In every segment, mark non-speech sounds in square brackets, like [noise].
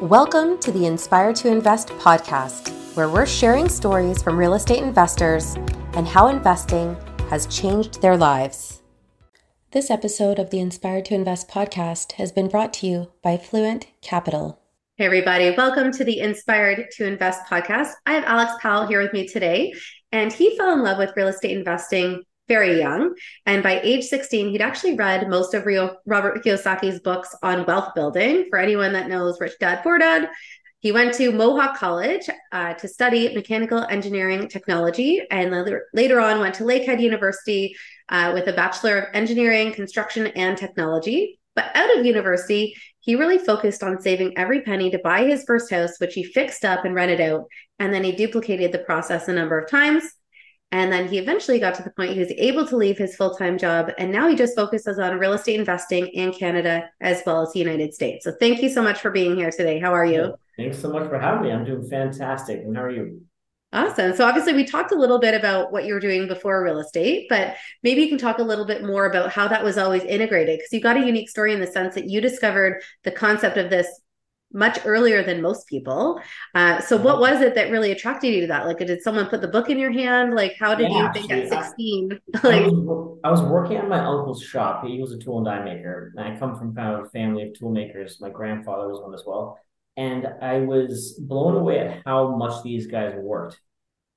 Welcome to the Inspired to Invest podcast, where we're sharing stories from real estate investors and how investing has changed their lives. This episode of the Inspired to Invest podcast has been brought to you by Fluent Capital. Hey, everybody, welcome to the Inspired to Invest podcast. I have Alex Pal here with me today, and he fell in love with real estate investing very young. And by age 16, he'd actually read most of Rio, Robert Kiyosaki's books on wealth building. For anyone that knows Rich Dad Poor Dad, he went to Mohawk College uh, to study mechanical engineering technology, and later, on went to Lakehead University uh, with a Bachelor of Engineering, Construction, and Technology. But out of university, he really focused on saving every penny to buy his first house, which he fixed up and rented out. And then he duplicated the process a number of times and then he eventually got to the point he was able to leave his full time job. And now he just focuses on real estate investing in Canada as well as the United States. So thank you so much for being here today. How are you? Thanks so much for having me. I'm doing fantastic. And how are you? Awesome. So obviously we talked a little bit about what you were doing before real estate, but maybe you can talk a little bit more about how that was always integrated because you got a unique story in the sense that you discovered the concept of this much earlier than most people. Uh, so what was it that really attracted you to that? Like, did someone put the book in your hand? Like, how did yeah, you think actually, at 16? I, like, I was, I was, working at my uncle's shop. He was a tool and die maker. And I come from kind of a family of tool makers. My grandfather was one as well. And I was blown away at how much these guys worked.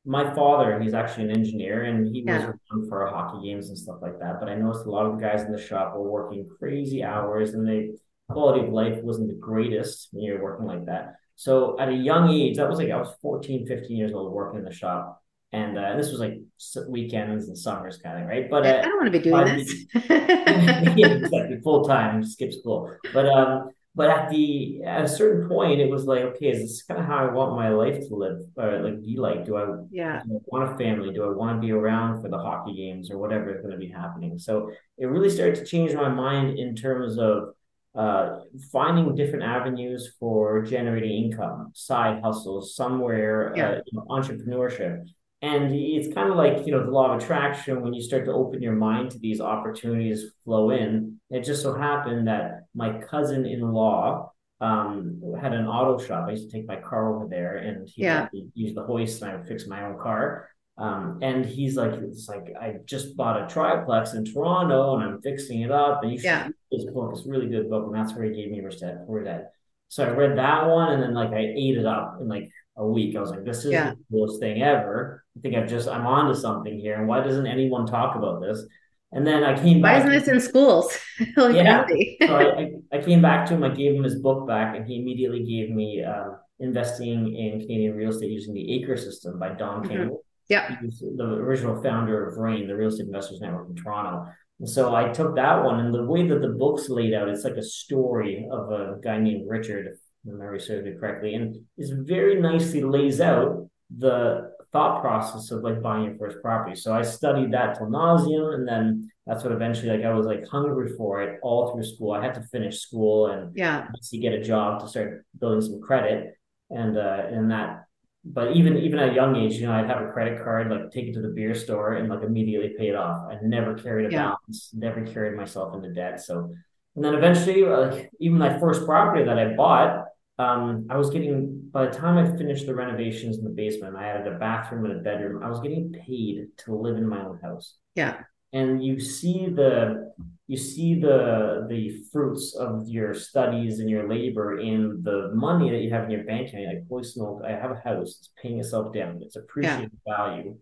My father, he's actually an engineer and he was yeah. around for hockey games and stuff like that. But I noticed a lot of the guys in the shop were working crazy hours and they quality of life wasn't the greatest when you're working like that. So at a young age, that was like I was 14, 15 years old working in the shop. And uh, this was like weekends and summers kind of, right? But uh, I don't want to be doing this. [laughs] yeah, exactly. Full time, skip school. But um, but at the at a certain point, it was like, okay, is this kind of how I want my life to live? Or like, be like? Do I, yeah. do I want a family? Do I want to be around for the hockey games or whatever is going to be happening? So it really started to change my mind in terms of uh, finding different avenues for generating income, side hustles, somewhere, yeah. uh, you know, entrepreneurship. And it's kind of like, you know, the law of attraction when you start to open your mind to these opportunities flow in. It just so happened that my cousin in law um, had an auto shop. I used to take my car over there and he yeah. use the hoist and I would fix my own car. Um, and he's like, it's like I just bought a triplex in Toronto and I'm fixing it up. And you should yeah. read this book. It's a really good book, and that's where he gave me Rich Dad Poor Dad. So I read that one, and then like I ate it up in like a week. I was like, this is yeah. the coolest thing ever. I think I've just I'm onto something here. And why doesn't anyone talk about this? And then I came back. Why isn't this in schools? [laughs] like yeah. [laughs] so I, I, came back to him. I gave him his book back, and he immediately gave me uh, investing in Canadian real estate using the Acre system by Don mm-hmm. Yeah. the original founder of REIN, the Real Estate Investors Network in Toronto. And so I took that one, and the way that the book's laid out, it's like a story of a guy named Richard, if memory serves me correctly, and it very nicely lays out the thought process of like buying your first property. So I studied that till nauseum, and then that's what eventually like I was like hungry for it all through school. I had to finish school and yeah, to get a job to start building some credit, and uh, and that but even even at a young age, you know, I'd have a credit card, like take it to the beer store and like immediately pay it off. I never carried a yeah. balance, never carried myself into debt. So, and then eventually, like even my first property that I bought, um, I was getting by the time I finished the renovations in the basement, I added a bathroom and a bedroom. I was getting paid to live in my own house. Yeah and you see the you see the the fruits of your studies and your labor in the money that you have in your bank account. Like, holy smoke, I have a house, it's paying itself down, it's appreciated yeah. value,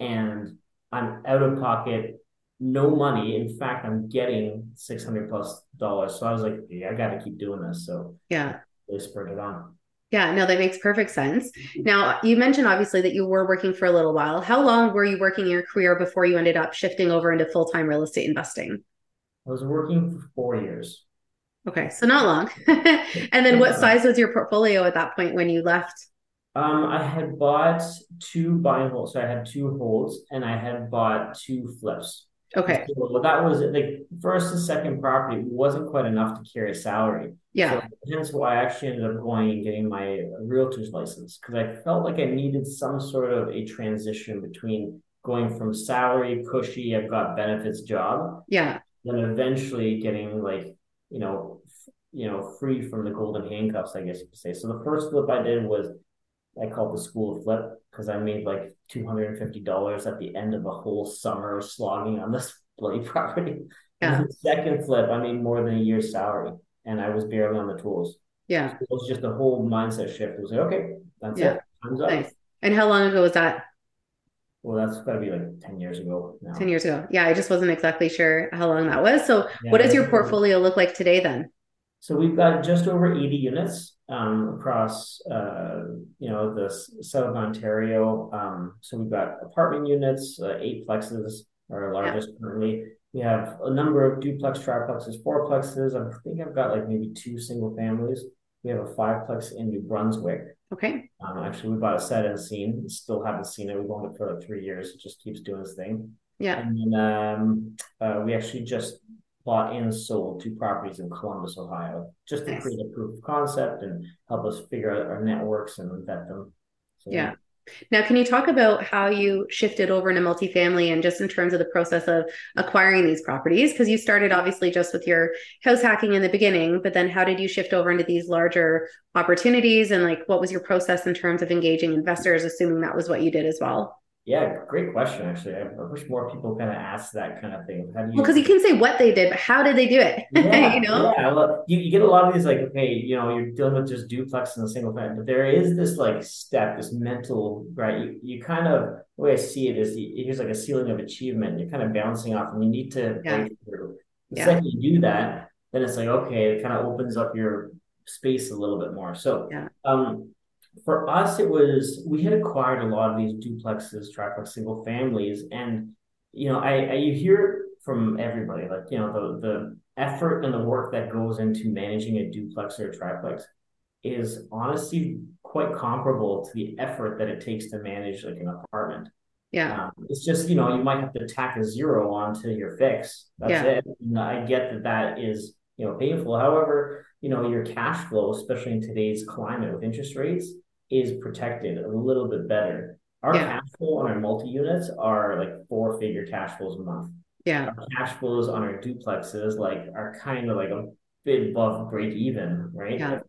and I'm out of pocket, no money. In fact, I'm getting six hundred plus dollars. So I was like, yeah, I got to keep doing this. So yeah, they spurred it on. Yeah, no, that makes perfect sense. Now, you mentioned obviously that you were working for a little while. How long were you working in your career before you ended up shifting over into full time real estate investing? I was working for four years. Okay, so not long. [laughs] and then what size was your portfolio at that point when you left? Um, I had bought two buy and holds. So I had two holds and I had bought two flips. Okay. So well, that was like first and second property wasn't quite enough to carry a salary. Yeah. So hence why I actually ended up going and getting my realtor's license because I felt like I needed some sort of a transition between going from salary, cushy, I've got benefits job. Yeah. Then eventually getting like, you know, you know, free from the golden handcuffs, I guess you could say. So the first flip I did was I called the school of flip because I made like two hundred and fifty dollars at the end of a whole summer slogging on this [laughs] bloody property. Yeah. The [laughs] second flip, I made more than a year's salary, and I was barely on the tools. Yeah. So it was just a whole mindset shift. It was like, okay, that's Yeah. it. Time's up. Nice. And how long ago was that? Well, that's got to be like ten years ago now. 10 years ago. Yeah, I just wasn't exactly sure how long that was. So, what does your portfolio look like today then? So we've got just over 80 units um, across, uh, you know, the Southern Ontario. Um, so we've got apartment units, uh, eight plexes are our largest currently. We have a number of duplex, triplexes, fourplexes. I think I've got like maybe two single families. We have a fiveplex in New Brunswick. Okay. Um, actually, we bought a set and scene. Still haven't seen it. We've owned it for like three years. It just keeps doing its thing. Yeah. And then um, uh, we actually just bought and sold two properties in Columbus, Ohio, just to Nice. create a proof of concept and help us figure out our networks and vet them. So, Yeah. Now, can you talk about how you shifted over into multifamily and just in terms of the process of acquiring these properties? Because you started obviously just with your house hacking in the beginning, but then how did you shift over into these larger opportunities? And like, what was your process in terms of engaging investors, assuming that was what you did as well? Yeah, great question. Actually, I, I wish more people kind of ask that kind of thing. How do you? Well, because you can say what they did, but how did they do it? [laughs] Yeah, you know? yeah. Well, you, you get a lot of these like, okay, you know, you're dealing with just duplex and a single family, but there is this like step, this mental, right? You you kind of the way I see it is you, here's like a ceiling of achievement. You're kind of bouncing off, and you need to Yeah. break through. The Yeah. second you do that, then it's like okay, it kind of opens up your space a little bit more. So, Yeah. um, for us, it was we had acquired a lot of these duplexes, triplex, single families, and you know, I, I you hear from everybody like you know the the effort and the work that goes into managing a duplex or a triplex is honestly quite comparable to the effort that it takes to manage like an apartment. Yeah. Um, it's just you know you might have to tack a zero onto your fix. That's Yeah. it. And I get that that is you know painful. However, you know your cash flow, especially in today's climate with interest rates, is protected a little bit better. Our Yeah. cash flow on our multi units are like four figure cash flows a month. Yeah. Our cash flows on our duplexes like are kind of like a bit above break even, right? Yeah.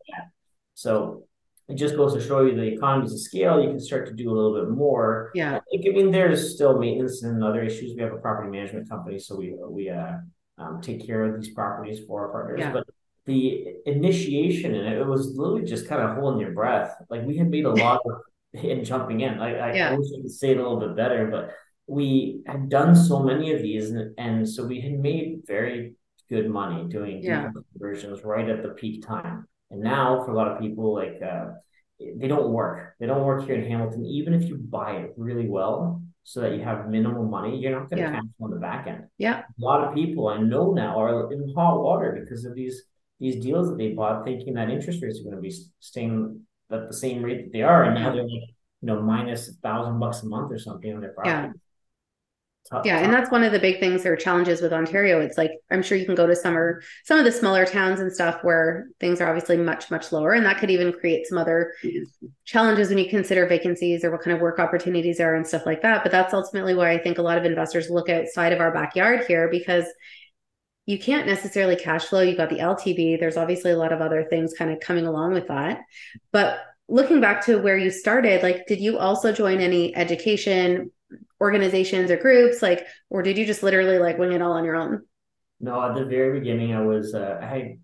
So it just goes to show you the economies of scale. You can start to do a little bit more. Yeah. I mean, there's still maintenance and other issues. We have a property management company, so we we uh um, take care of these properties for our partners. Yeah. But the initiation in it, it was literally just kind of holding your breath. Like we had made a [laughs] lot of in jumping in. I, I, Yeah. I wish I could say it a little bit better, but we had done so many of these, and, and so we had made very good money doing Yeah. conversions right at the peak time. And now, for a lot of people, like uh, they don't work. They don't work here in Hamilton. Even if you buy it really well, so that you have minimal money, you're not going to Yeah. cash on the back end. Yeah. A lot of people I know now are in hot water because of these these deals that they bought, thinking that interest rates are going to be staying at the same rate that they are, and now they're like you know minus a thousand bucks a month or something on their property. Yeah. Yeah, and that's one of the big things or challenges with Ontario. It's like I'm sure you can go to some or some of the smaller towns and stuff where things are obviously much much lower, and that could even create some other mm-hmm. challenges when you consider vacancies or what kind of work opportunities are and stuff like that. But that's ultimately why I think a lot of investors look outside of our backyard here because you can't necessarily cash flow. You've got the LTV. There's obviously a lot of other things kind of coming along with that. But looking back to where you started, like, did you also join any education organizations or groups, like, or did you just literally like wing it all on your own? No, at the very beginning, I was uh, I had,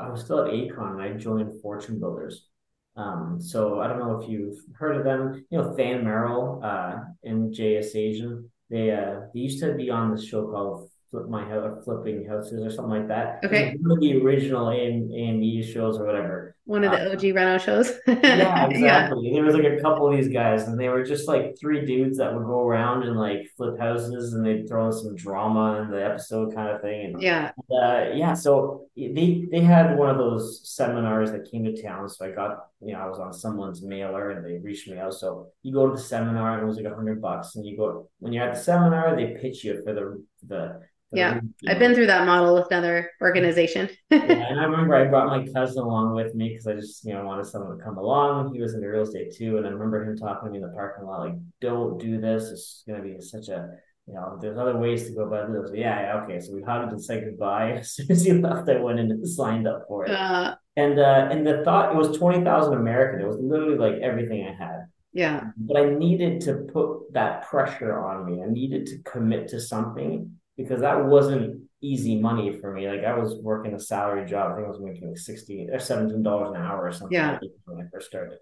I was still at Acon, and I joined Fortune Builders. Um, so I don't know if you've heard of them. You know, Than Merrill uh, and JD Esajian. They uh, they used to be on this show called Flip My House, Flipping Houses, or something like that. Okay. one of the original AM, AME shows or whatever. One of the OG Reno shows. [laughs] yeah, exactly. There was like a couple of these guys, and they were just like three dudes that would go around and like flip houses, and they'd throw in some drama in the episode, kind of thing. And Yeah. uh, yeah, so they they had one of those seminars that came to town. So I got, you know, I was on someone's mailer, and they reached me out. So you go to the seminar, and it was like a hundred bucks, and you go when you're at the seminar, they pitch you for the the. Yeah, I've been through that model with another organization. [laughs] Yeah, and I remember I brought my cousin along with me because I just, you know, wanted someone to come along. He was into real estate too, and I remember him talking to me in the parking lot, like, "Don't do this. It's going to be such a you know, there's other ways to go about this. Yeah, yeah, okay. So we hugged and said goodbye. [laughs] As soon as he left, I went and signed up for it. Uh, and uh, and the thought it was twenty thousand American. It was literally like everything I had. yeah. But I needed to put that pressure on me. I needed to commit to something because that wasn't easy money for me. Like I was working a salary job. I think I was making like sixteen or seventeen dollars an hour or something Yeah. like when I first started.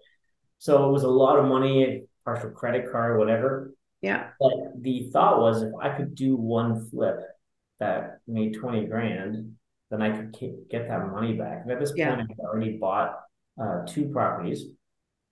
So it was a lot of money, partial credit card, whatever. Yeah. But the thought was if I could do one flip that made 20 grand, then I could get that money back. And at this Yeah. point, I had already bought uh, two properties.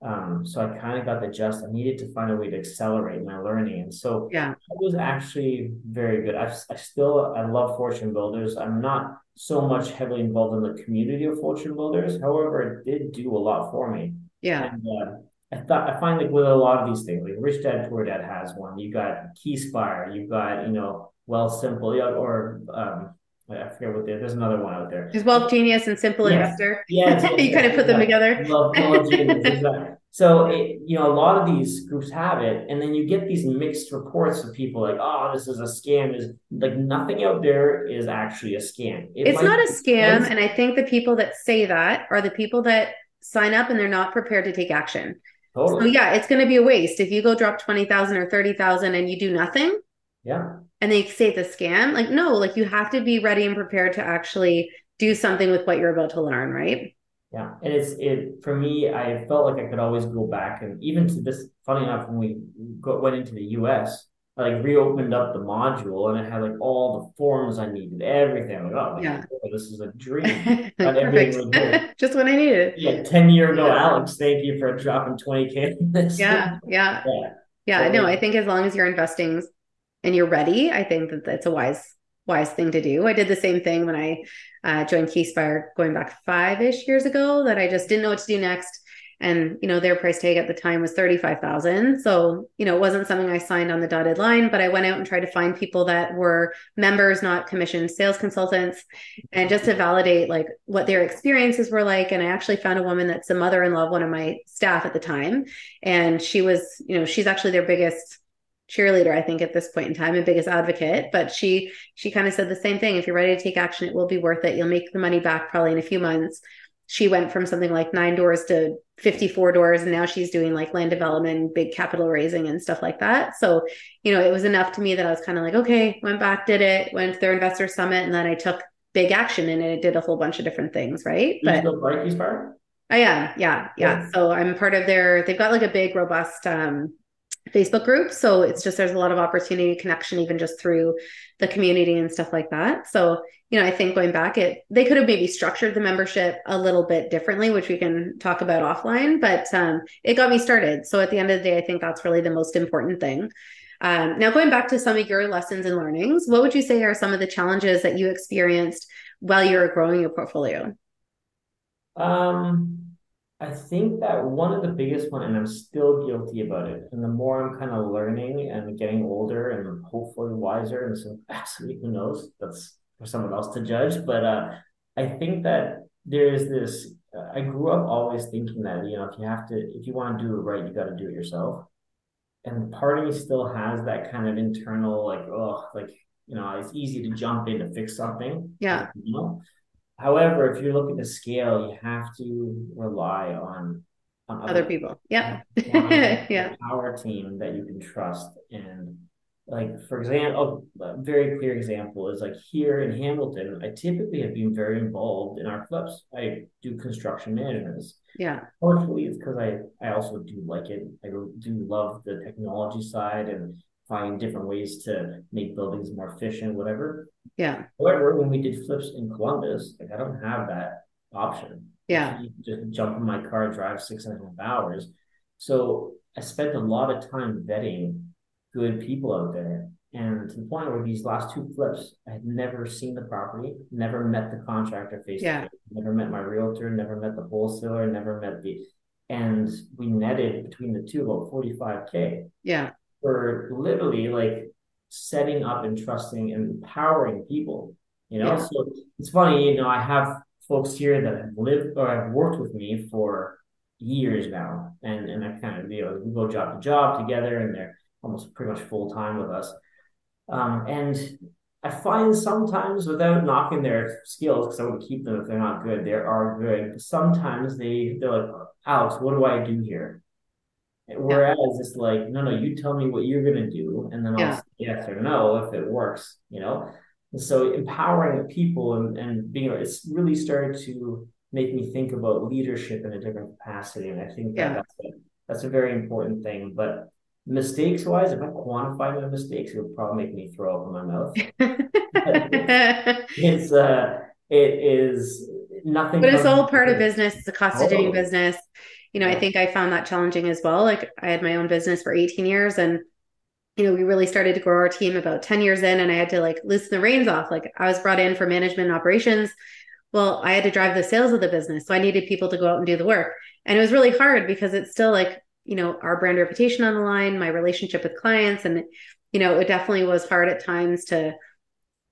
Um, so I kind of got the just, I needed to find a way to accelerate my learning. And so Yeah. it was actually very good. I, I still, I love Fortune Builders. I'm not so much heavily involved in the community of Fortune Builders. However, it did do a lot for me. Yeah. And uh, I thought I find like with a lot of these things, like Rich Dad Poor Dad has one. You got Keyspire, you've got you know Well Simple, yeah, or um, I forget what there. There's another one out there. There's Wealth Genius and Simple Yes. Investor. [laughs] Yeah, you kind of put them together. Love genius, [laughs] exactly. So it, you know, a lot of these groups have it, and then you get these mixed reports of people like, "Oh, this is a scam." Is like nothing out there is actually a scam. It It's might- not a scam. And I think the people that say that are the people that sign up and they're not prepared to take action. So yeah, it's going to be a waste if you go drop 20,000 or 30,000 and you do nothing yeah. and they say it's a scam. Like, no, like you have to be ready and prepared to actually do something with what you're about to learn, right? Yeah, and it's it for me. I felt like I could always go back, and even to this. Funny enough, when we go, went into the U.S., I like reopened up the module, and it had like all the forms I needed, everything. I'm like, oh, Yeah. God, this is a dream. [laughs] Got everything right here. Perfect. [laughs] Just what I needed. It. Yeah, ten year ago, Yeah. Alex. Thank you for dropping twenty k. Yeah. Yeah. [laughs] yeah, Yeah. No, Totally. I think as long as you're investing and you're ready, I think that that's a wise, wise thing to do. I did the same thing when I uh, joined Keyspire going back five ish years ago that I just didn't know what to do next. And, you know, their price tag at the time was 35,000. So, you know, it wasn't something I signed on the dotted line, but I went out and tried to find people that were members, not commissioned sales consultants, and just to validate like what their experiences were like. And I actually found a woman that's a mother-in-law of one of my staff at the time. And she was, you know, she's actually their biggest cheerleader i think at this point in time and biggest advocate but she she kind of said the same thing if you're ready to take action it will be worth it you'll make the money back probably in a few months she went from something like nine doors to 54 doors and now she's doing like land development big capital raising and stuff like that so you know it was enough to me that i was kind of like okay went back did it went to their investor summit and then i took big action and it did a whole bunch of different things right but still part of Keyspire? I am. Yeah. Yeah. Yeah. So I'm part of their, they've got like a big, robust um, Facebook group. So it's just, there's a lot of opportunity connection, even just through the community and stuff like that. So, you know, I think going back, it, they could have maybe structured the membership a little bit differently, which we can talk about offline, but um, it got me started. So at the end of the day, I think that's really the most important thing. Um, now, going back to some of your lessons and learnings, what would you say are some of the challenges that you experienced while you were growing your portfolio? Um, I think that one of the biggest one, and I'm still guilty about it. And the more I'm kind of learning and getting older and hopefully wiser, and so [laughs] actually, who knows? That's for someone else to judge. But uh, I think that there is this. Uh, I grew up always thinking that you know if you have to, if you want to do it right, you got to do it yourself. And part of me still has that kind of internal, like, oh, like you know, it's easy to jump in to fix something. Yeah. You know. However, if you're looking to scale, you have to rely on, on Other people. Yeah. [laughs] yeah. power team that you can trust. And like for example, oh, a very clear example is like here in Hamilton, I typically have been very involved in our flips. I do construction management. Yeah. Partially it's because I I also do like it. I do love the technology side and find different ways to make buildings more efficient, whatever. Yeah. However, when we did flips in Columbus, like I don't have that option. Yeah. Just jump in my car, drive six and a half hours. So I spent a lot of time vetting good people out there. And to the point where these last two flips, I had never seen the property, never met the contractor face Yeah. to face, never met my realtor, never met the wholesaler, never met the and we netted between the two about 45k Yeah. for literally like setting up and trusting and empowering people. You know, Yeah. so it's funny, you know, I have folks here that have lived or have worked with me for years now. And and I kind of, you know, we go job to job together and they're almost pretty much full time with us. Um, and I find sometimes without knocking their skills, because I would keep them if they're not good, they are good. Sometimes they they're like, Alex, what do I do here? Whereas yeah. it's like, no, no, you tell me what you're gonna do, and then I'll yeah. Yes or no if it works, you know. And so empowering the people and, and being it's really started to make me think about leadership in a different capacity. And I think that yeah. that's a, that's a very important thing. But mistakes wise, if I quantify my mistakes, it would probably make me throw up in my mouth. [laughs] it's uh it is nothing. But it's all part of business. It's a cost of doing business. You know, yeah. I think I found that challenging as well. Like I had my own business for 18 years and you know, we really started to grow our team about 10 years in and I had to like loosen the reins off. Like I was brought in for management operations. Well, I had to drive the sales of the business. So I needed people to go out and do the work. And it was really hard because it's still like you know our brand reputation on the line my relationship with clients and you know it definitely was hard at times to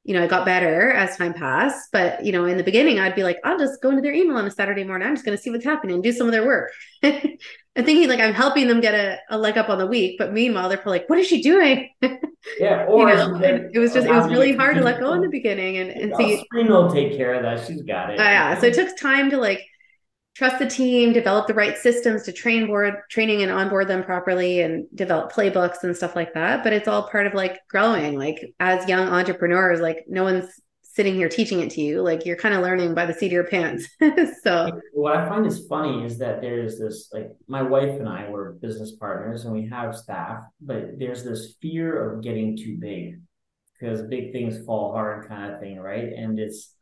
you know, I got better as time passed. But, you know, in the beginning, I'd be like, I'll just go into their email on a Saturday morning. I'm just going to see what's happening and do some of their work. [laughs] and thinking like I'm helping them get a, a leg up on the week. But meanwhile, they're probably like, what is she doing? [laughs] Yeah. Or you know, it was just, it was really hard to let go in the beginning. And, and see, Serena will take care of that. She's got it. Uh, yeah. So it took time to like, trust the team, develop the right systems to train board training and onboard them properly and develop playbooks and stuff like that. But it's all part of like growing. Like as young entrepreneurs, like no one's sitting here teaching it to you. Like you're kind of learning by the seat of your pants. [laughs] so what I find is funny is that there's this like my wife and I were business partners and we have staff, but there's this fear of getting too big because big things fall hard kind of thing, right? And it's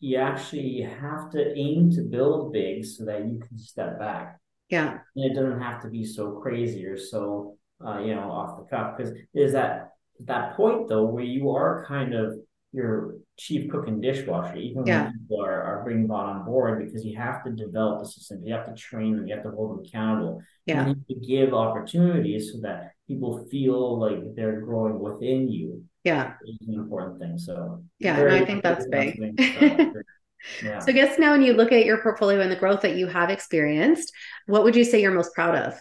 you actually have to aim to build big so that you can step back. Yeah. And it doesn't have to be so crazy or so uh, you know off the cuff because there's that that point though where you are kind of your chief cook and dishwasher even yeah. when people are, are bringing bought on board because you have to develop the system you have to train them you have to hold them accountable yeah. you need to give opportunities so that people feel like they're growing within you yeah an important thing so yeah i think that's big [laughs] yeah. so i guess now when you look at your portfolio and the growth that you have experienced what would you say you're most proud of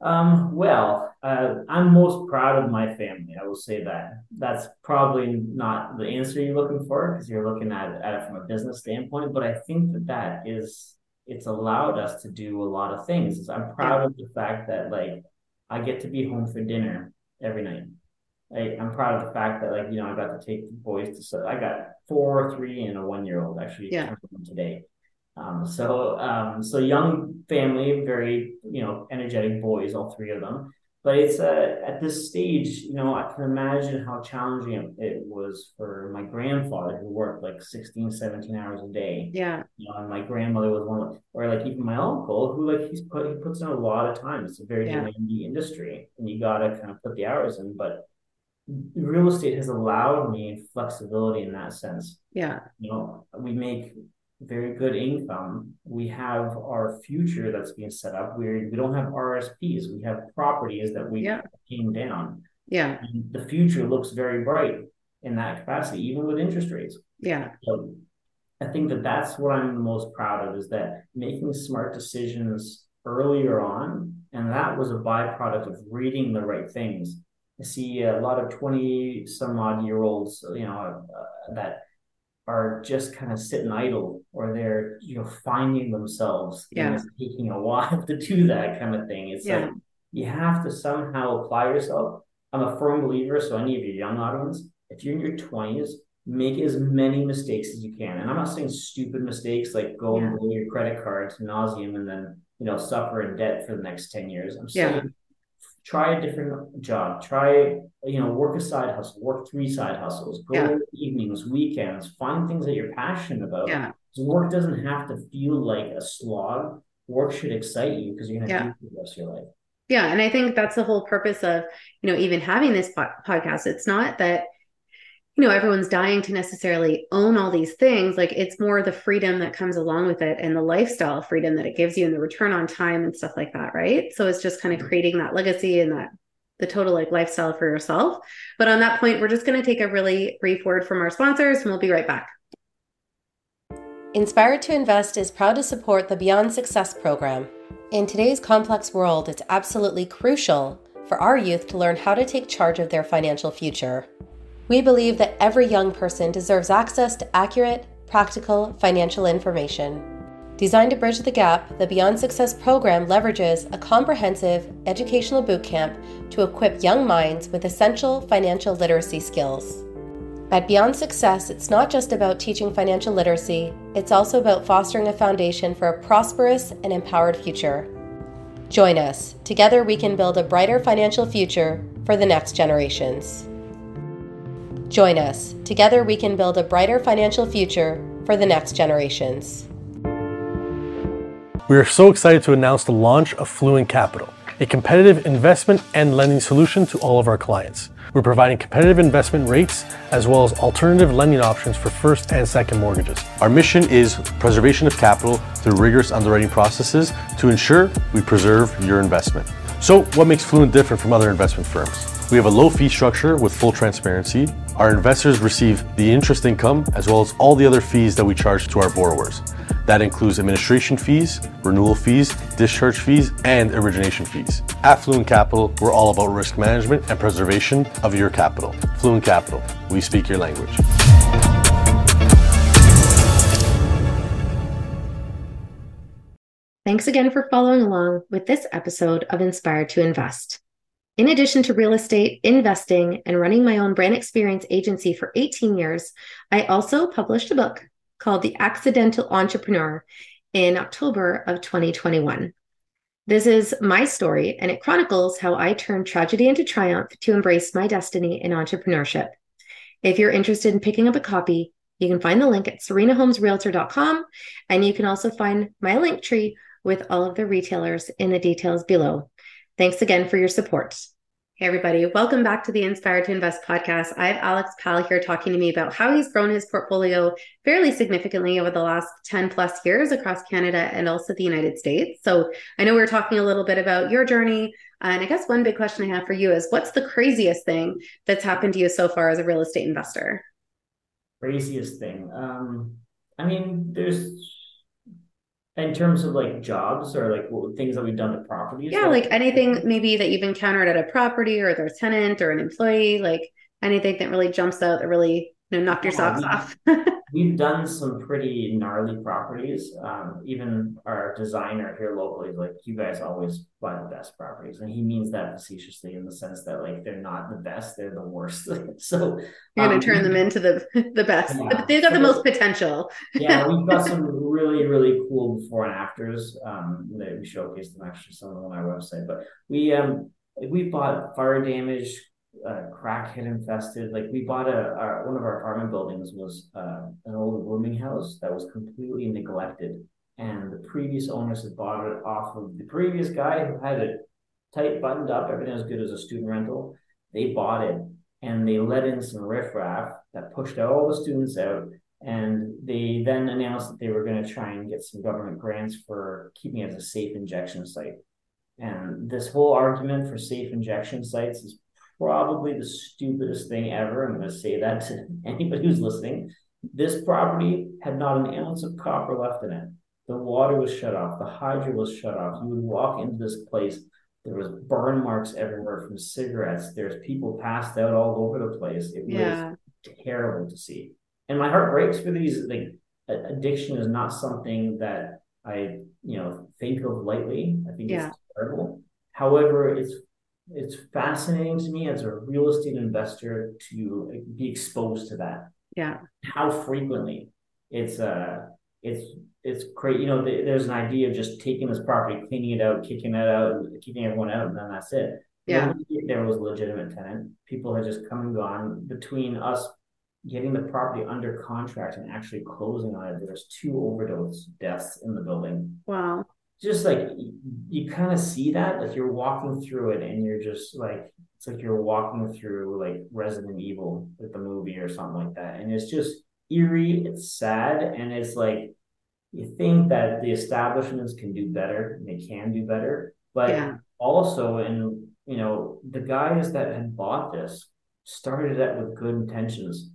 um, well, uh, I'm most proud of my family. I will say that. That's probably not the answer you're looking for because you're looking at, at it from a business standpoint. But I think that that is it's allowed us to do a lot of things. I'm proud of the fact that like I get to be home for dinner every night. I, I'm proud of the fact that like you know I got to take the boys to so I got four, three, and a one year old actually yeah. today. Um, so um, so young family, very you know energetic boys, all three of them. But it's uh, at this stage, you know, I can imagine how challenging it was for my grandfather who worked like 16, 17 hours a day. Yeah. You know, and my grandmother was one, of, or like even my uncle who like he's put he puts in a lot of time. It's a very yeah. demanding industry, and you got to kind of put the hours in. But real estate has allowed me flexibility in that sense. Yeah. You know, we make very good income. We have our future that's being set up. We we don't have RSPs. We have properties that we yeah. came down. Yeah. And the future looks very bright in that capacity, even with interest rates. Yeah. So I think that that's what I'm most proud of is that making smart decisions earlier on, and that was a byproduct of reading the right things. I see a lot of twenty some odd year olds, you know, uh, that are just kind of sitting idle or they're you know finding themselves yeah. and it's taking a while [laughs] to do that kind of thing it's yeah. like you have to somehow apply yourself i'm a firm believer so any of your young audience if you're in your 20s make as many mistakes as you can and i'm not saying stupid mistakes like go yeah. and blow your credit card to nauseum and then you know suffer in debt for the next 10 years i'm saying try a different job try you know work a side hustle work three side hustles go yeah. evenings weekends find things that you're passionate about. Yeah. Work doesn't have to feel like a slog. Work should excite you because you're going to yeah. do it for the rest of your life. Yeah and i think that's the whole purpose of you know even having this po- podcast. It's not that you know everyone's dying to necessarily own all these things like it's more the freedom that comes along with it and the lifestyle freedom that it gives you and the return on time and stuff like that right so it's just kind of mm-hmm. creating that legacy and that the total like lifestyle for yourself but on that point we're just going to take a really brief word from our sponsors and we'll be right back Inspired to Invest is proud to support the Beyond Success program. In today's complex world, it's absolutely crucial for our youth to learn how to take charge of their financial future. We believe that every young person deserves access to accurate, practical financial information. Designed to bridge the gap, the Beyond Success program leverages a comprehensive educational bootcamp to equip young minds with essential financial literacy skills. At Beyond Success, it's not just about teaching financial literacy, it's also about fostering a foundation for a prosperous and empowered future. Join us. Together, we can build a brighter financial future for the next generations. Join us. Together, we can build a brighter financial future for the next generations. We are so excited to announce the launch of Fluent Capital, a competitive investment and lending solution to all of our clients. We're providing competitive investment rates as well as alternative lending options for first and second mortgages. Our mission is preservation of capital through rigorous underwriting processes to ensure we preserve your investment. So, what makes Fluent different from other investment firms? We have a low fee structure with full transparency. Our investors receive the interest income as well as all the other fees that we charge to our borrowers. That includes administration fees, renewal fees, discharge fees, and origination fees. At Fluent Capital, we're all about risk management and preservation of your capital. Fluent Capital, we speak your language. Thanks again for following along with this episode of Inspired to Invest. In addition to real estate, investing, and running my own brand experience agency for 18 years, I also published a book called The Accidental Entrepreneur in October of 2021. This is my story, and it chronicles how I turned tragedy into triumph to embrace my destiny in entrepreneurship. If you're interested in picking up a copy, you can find the link at serenahomesrealtor.com, and you can also find my link tree with all of the retailers in the details below. Thanks again for your support. Hey, everybody. Welcome back to the Inspired to Invest podcast. I have Alex Pal here talking to me about how he's grown his portfolio fairly significantly over the last 10 plus years across Canada and also the United States. So I know we are talking a little bit about your journey. And I guess one big question I have for you is what's the craziest thing that's happened to you so far as a real estate investor? Craziest thing. Um, I mean, there's in terms of like jobs or like what, things that we've done to properties yeah like anything maybe that you've encountered at a property or their tenant or an employee like anything that really jumps out that really you know knocked your socks off [laughs] we've done some pretty gnarly properties. Um, even our designer here locally is like, you guys always buy the best properties. And he means that facetiously in the sense that like they're not the best, they're the worst. [laughs] so you're gonna um, turn them into the the best. Yeah. They've got the most potential. [laughs] yeah, we've got [laughs] some really, really cool before and afters. Um, that we showcased them actually some of them on our website. But we um we bought fire damage uh, crackhead infested. Like we bought a our, one of our apartment buildings was uh, an old rooming house that was completely neglected, and the previous owners had bought it off of the previous guy who had it tight, buttoned up, everything was good as a student rental. They bought it and they let in some riffraff that pushed all the students out. And they then announced that they were going to try and get some government grants for keeping it as a safe injection site. And this whole argument for safe injection sites is probably the stupidest thing ever. I'm going to say that to [laughs] anybody who's listening. This property had not an ounce of copper left in it. The water was shut off. The hydro was shut off. You would walk into this place. There was burn marks everywhere from cigarettes. There's people passed out all over the place. It yeah. was terrible to see. And my heart breaks for these. Like addiction is not something that I, you know, think of lightly. I think yeah. it's terrible. However, it's it's fascinating to me as a real estate investor to be exposed to that. Yeah. How frequently it's uh it's it's great. You know, there's an idea of just taking this property, cleaning it out, kicking it out, and kicking everyone out, and then that's it. Yeah. There was a legitimate tenant. People had just come and gone. Between us getting the property under contract and actually closing on it, there was two overdose deaths in the building. Wow just like you kind of see that like you're walking through it and you're just like it's like you're walking through like Resident Evil with the movie or something like that. And it's just eerie it's sad and it's like you think that the establishments can do better and they can do better but yeah. also and you know the guys that had bought this started it with good intentions.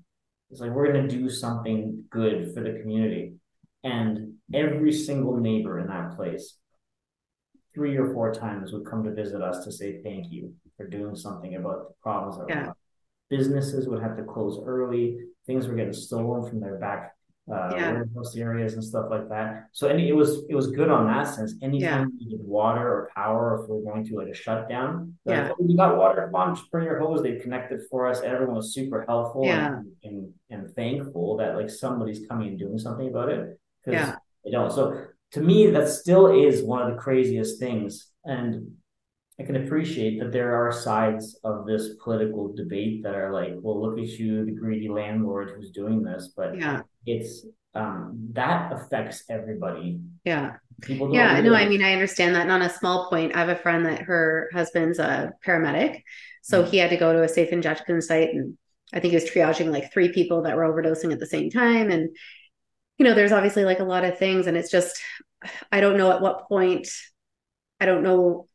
It's like we're going to do something good for the community. And every single neighbor in that place, three or four times, would come to visit us to say thank you. for doing something about the problems that Yeah. businesses would have to close early things were getting stolen from their back uh, Yeah. warehouse areas and stuff like that so any it was it was good on that sense anytime you needed water or power or if we we're going to like a shutdown like, Yeah. oh, we got water come on just bring your hose they connected for us everyone was super helpful Yeah. and, and and thankful that like somebody's coming and doing something about it because Yeah. they don't so to me that still is one of the craziest things and I can appreciate that there are sides of this political debate that are like, well, look at you, the greedy landlord who's doing this, but Yeah. it's um that affects everybody. Yeah. People Yeah, no, I mean, I understand that. And on a small point, I have a friend that her husband's a paramedic. So Mhm. he had to go to a safe injection site. And I think he was triaging like three people that were overdosing at the same time. And, you know, there's obviously like a lot of things. And it's just, I don't know at what point, I don't know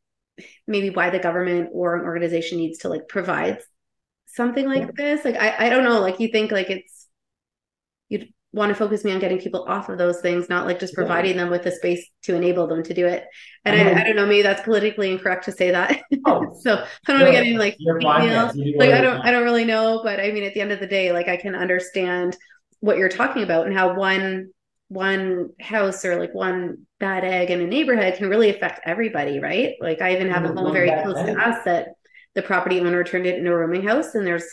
maybe why the government or an organization needs to like provide something like this. Like, I, I don't know. Like, you think like it's, you'd want to focus me on getting people off of those things, not like just Yeah. providing them with the space to enable them to do it. And I. I, I don't know, maybe that's politically incorrect to say that. [laughs] Oh, so I don't want to get any like your hate mail. podcast, you do Like I don't I don't really know, but I mean at the end of the day, like I can understand what you're talking about and how one one house or like one bad egg in a neighborhood can really affect everybody, right? Like I even have a home very close egg. to us that the property owner turned it into a rooming house and there's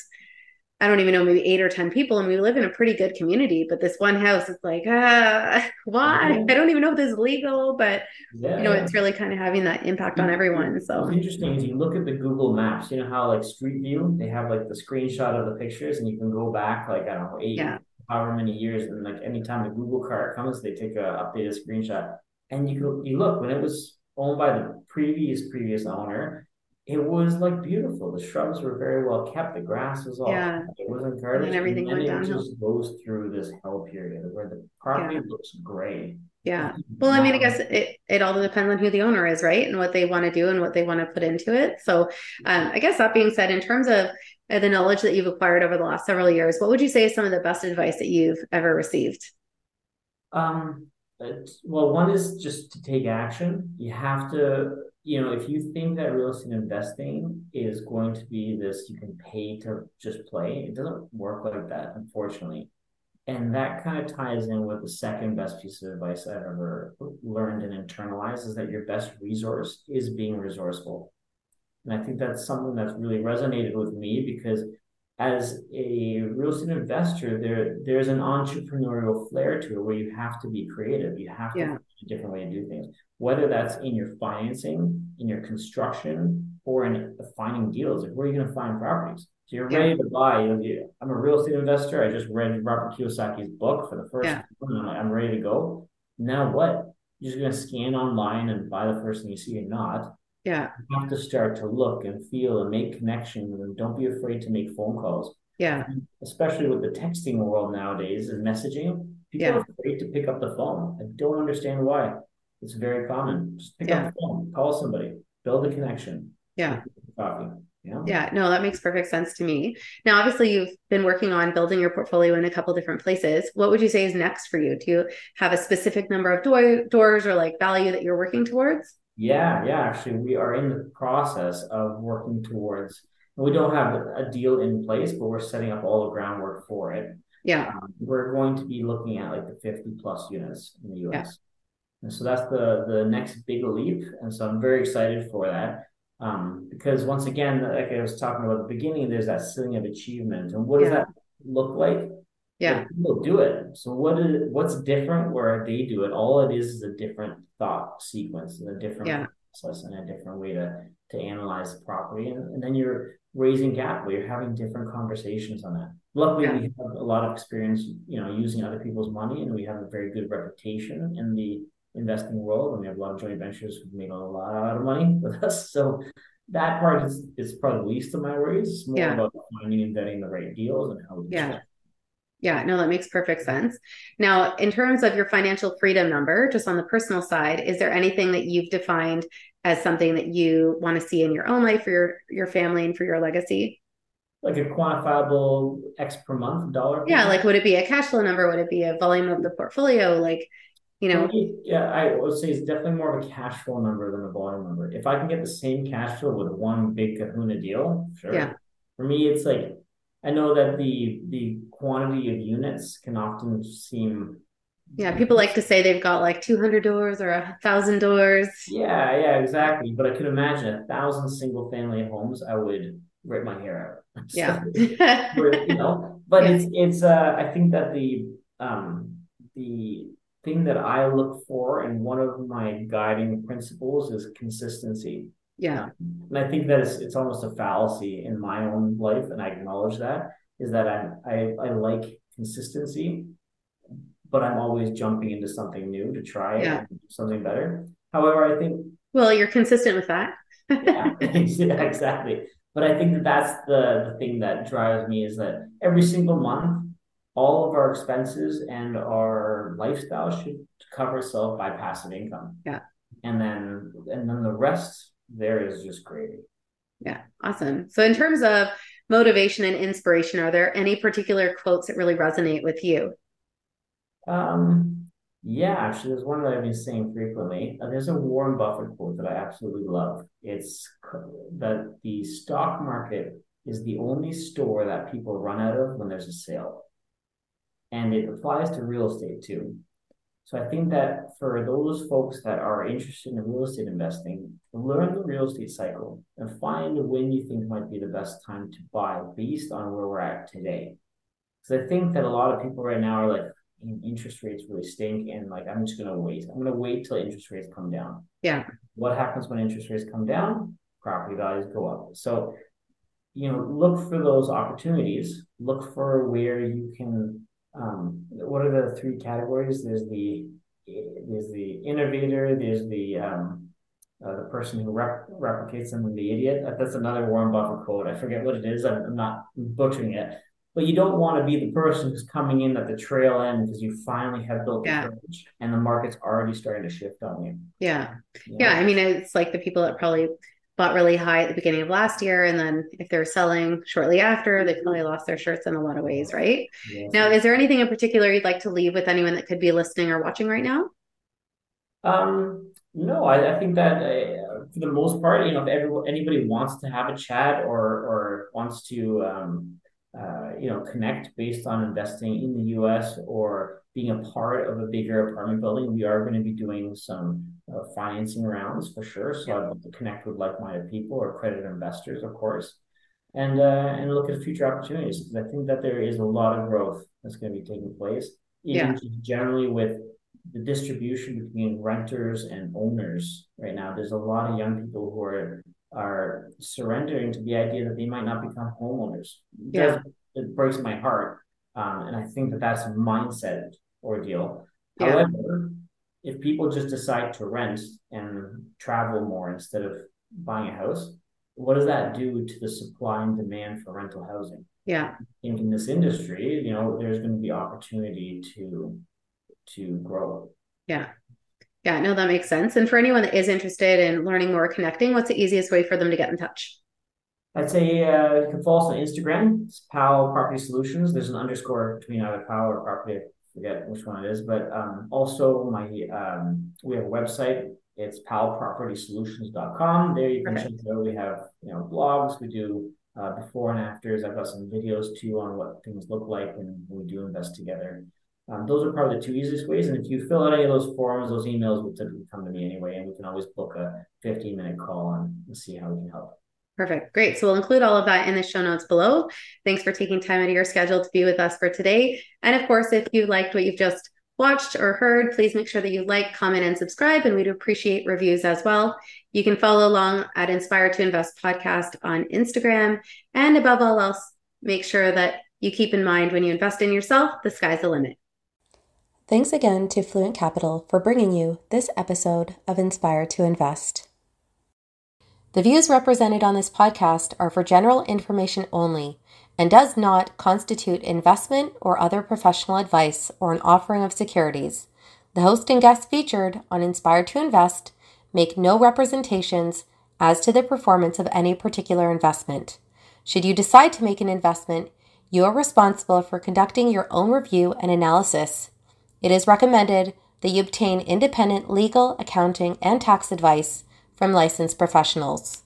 I don't even know, maybe eight or 10 people, and we live in a pretty good community. But this one house is like, ah, [laughs] why? I don't even know if this is legal, but Yeah, you know, it's really kind of having that impact on everyone. So, interesting is you look at the Google Maps, you know how like Street View, they have like the screenshot of the pictures and you can go back like, I don't know, eight, Yeah. However many years. And like anytime the Google card comes, they take a updated screenshot. And you go, you look, when it was owned by the previous, previous owner, it was like beautiful. The shrubs were very well kept. The grass was all, Yeah. it wasn't garbage. And everything then went it downhill. just goes through this hell period where the property looks gray. yeah. Well, I mean, I guess it, it all depends on who the owner is, right? And what they want to do and what they want to put into it. So, um, I guess that being said, in terms of the knowledge that you've acquired over the last several years, what would you say is some of the best advice that you've ever received? Um, well, one is just to take action. You have to, you know, if you think that real estate investing is going to be this, you can pay to just play, it doesn't work like that, unfortunately. And that kind of ties in with the second best piece of advice I've ever learned and internalized is that your best resource is being resourceful. And I think that's something that's really resonated with me because as a real estate investor, there there's an entrepreneurial flair to it where you have to be creative. You have to Yeah. find a different way to do things, whether that's in your financing, in your construction, or in finding deals. Like where are you going to find properties? So you're Yeah. ready to buy. You, I'm a real estate investor. I just read Robert Kiyosaki's book for the first Yeah. time. and I'm, like, I'm ready to go. Now what? You're just going to scan online and buy the first thing you see or not Yeah. you have to start to look and feel and make connections and don't be afraid to make phone calls Yeah. especially with the texting world nowadays and messaging people Yeah. are afraid to pick up the phone i don't understand why it's very common just pick Yeah. up the phone call somebody build a connection Yeah. coffee you? Yeah, no, that makes perfect sense to me. Now, obviously, you've been working on building your portfolio in a couple different places. What would you say is next for you? Do you have a specific number of door- doors or like value that you're working towards? Yeah, yeah. Actually, we are in the process of working towards. We don't have a deal in place, but we're setting up all the groundwork for it. Yeah, Um, we're going to be looking at like the 50 plus units in the US. And so that's the the next big leap. And so I'm very excited for that. Um, because once again, like I was talking about at the beginning, there's that ceiling of achievement. And what does that look like? Yeah, people do it. So what is what's different where they do it? All it is is a different thought sequence and a different Yeah. process and a different way to to analyze the property. And, and then you're raising capital. You're having different conversations on that. Luckily, Yeah. we have a lot of experience, you know, using other people's money, and we have a very good reputation in the investing world. And we have a lot of joint ventures who've made a lot of money [laughs] with us. So that part is is probably the least of my worries. It's more Yeah. about finding and vetting the right deals and how we Yeah. Yeah. No, that makes perfect sense. Now, in terms of your financial freedom number, just on the personal side, is there anything that you've defined as something that you want to see in your own life for your your family and for your legacy? like a quantifiable X per month dollar. Yeah, like would it be a cash flow number? Would it be a volume of the portfolio? Like, You know, yeah, I would say it's definitely more of a cash flow number than a volume number. If I can get the same cash flow with one big kahuna deal, sure. Yeah. For me, it's like I know that the the quantity of units can often seem yeah, people like to say they've got like 200 doors or a thousand doors. Yeah, yeah, exactly. But I could imagine a thousand single family homes, I would rip my hair out. [laughs] Yeah. [laughs] you know, but yeah. it's, it's, uh, I think that the, um, the thing that I look for and one of my guiding principles is consistency. Yeah. And I think that it's, it's almost a fallacy in my own life. And I acknowledge that is that I, I, I like consistency but I'm always jumping into something new to try yeah. something better. However, I think well, you're consistent with that. yeah, [laughs] [laughs] yeah, exactly. But I think that that's the the thing that drives me is that every single month, all of our expenses and our lifestyle should cover itself by passive income. Yeah, and then and then the rest there is just gravy. Yeah, awesome. So in terms of motivation and inspiration, are there any particular quotes that really resonate with you? Um, yeah, actually, there's one that I've been saying frequently. Uh, there's a Warren Buffett quote that I absolutely love. It's that the stock market is the only store that people run out of when there's a sale. And it applies to real estate too. So I think that for those folks that are interested in real estate investing, learn the real estate cycle and find when you think might be the best time to buy based on where we're at today. Because I think that a lot of people right now are like, interest rates really stink and like I'm just gonna wait. I'm gonna wait till interest rates come down. Yeah. What happens when interest rates come down? Property values go up. So, you know, look for those opportunities. Look for where you can. Um, what are the three categories? There's the there's the innovator. There's the um, uh, the person who rep- replicates them and the idiot. That's another Warren Buffett quote. I forget what it is. I'm, I'm not butchering it but you don't want to be the person who's coming in at the trail end because you finally have built yeah. the bridge and the market's already starting to shift on you. Yeah. You know? Yeah. I mean, it's like the people that probably bought really high at the beginning of last year. And then if they're selling shortly after, they probably lost their shirts in a lot of ways, right? Now, is there anything in particular you'd like to leave with anyone that could be listening or watching right now? Um, no, I, I think that uh, for the most part, you know, if everyone, anybody wants to have a chat or or wants to um, uh, you know, connect based on investing in the U.S. or being a part of a bigger apartment building. We are going to be doing some uh, financing rounds for sure. So I'd love to connect with like-minded people or credit investors, of course, and uh, and look at future opportunities because I think that there is a lot of growth that's going to be taking place. Even yeah. generally with the distribution between renters and owners right now, there's a lot of young people who are are surrendering to the idea that they might not become homeowners. Yeah. It breaks my heart. Um, and I think that that's a mindset ordeal. Yeah. However, if people just decide to rent and travel more instead of buying a house, what does that do to the supply and demand for rental housing? Yeah. In, in this industry, you know, there's going to be opportunity to to grow. Yeah. Yeah, no, that makes sense. And for anyone that is interested in learning more, connecting, what's the easiest way for them to get in touch? I'd say uh, you can follow us on Instagram. It's Pal Property Solutions. There's an underscore between either Pal or Property. I forget which one it is. But um, also, my um, we have a website. It's palpropertysolutions.com. There you can check it out. We have you know blogs. We do uh, before and afters. I've got some videos too on what things look like when we do invest together. Um, those are probably the two easiest ways. And if you fill out any of those forms, those emails will typically come to me anyway, and we can always book a 15 minute call and, and see how we can help. Perfect. Great. So we'll include all of that in the show notes below. Thanks for taking time out of your schedule to be with us for today. And of course, if you liked what you've just watched or heard, please make sure that you like, comment, and subscribe. And we'd appreciate reviews as well. You can follow along at Inspired to Invest podcast on Instagram. And above all else, make sure that you keep in mind when you invest in yourself, the sky's the limit. Thanks again to Fluent Capital for bringing you this episode of Inspired to Invest. The views represented on this podcast are for general information only and does not constitute investment or other professional advice or an offering of securities. The host and guests featured on Inspired to Invest make no representations as to the performance of any particular investment. Should you decide to make an investment, you are responsible for conducting your own review and analysis it is recommended that you obtain independent legal, accounting, and tax advice from licensed professionals.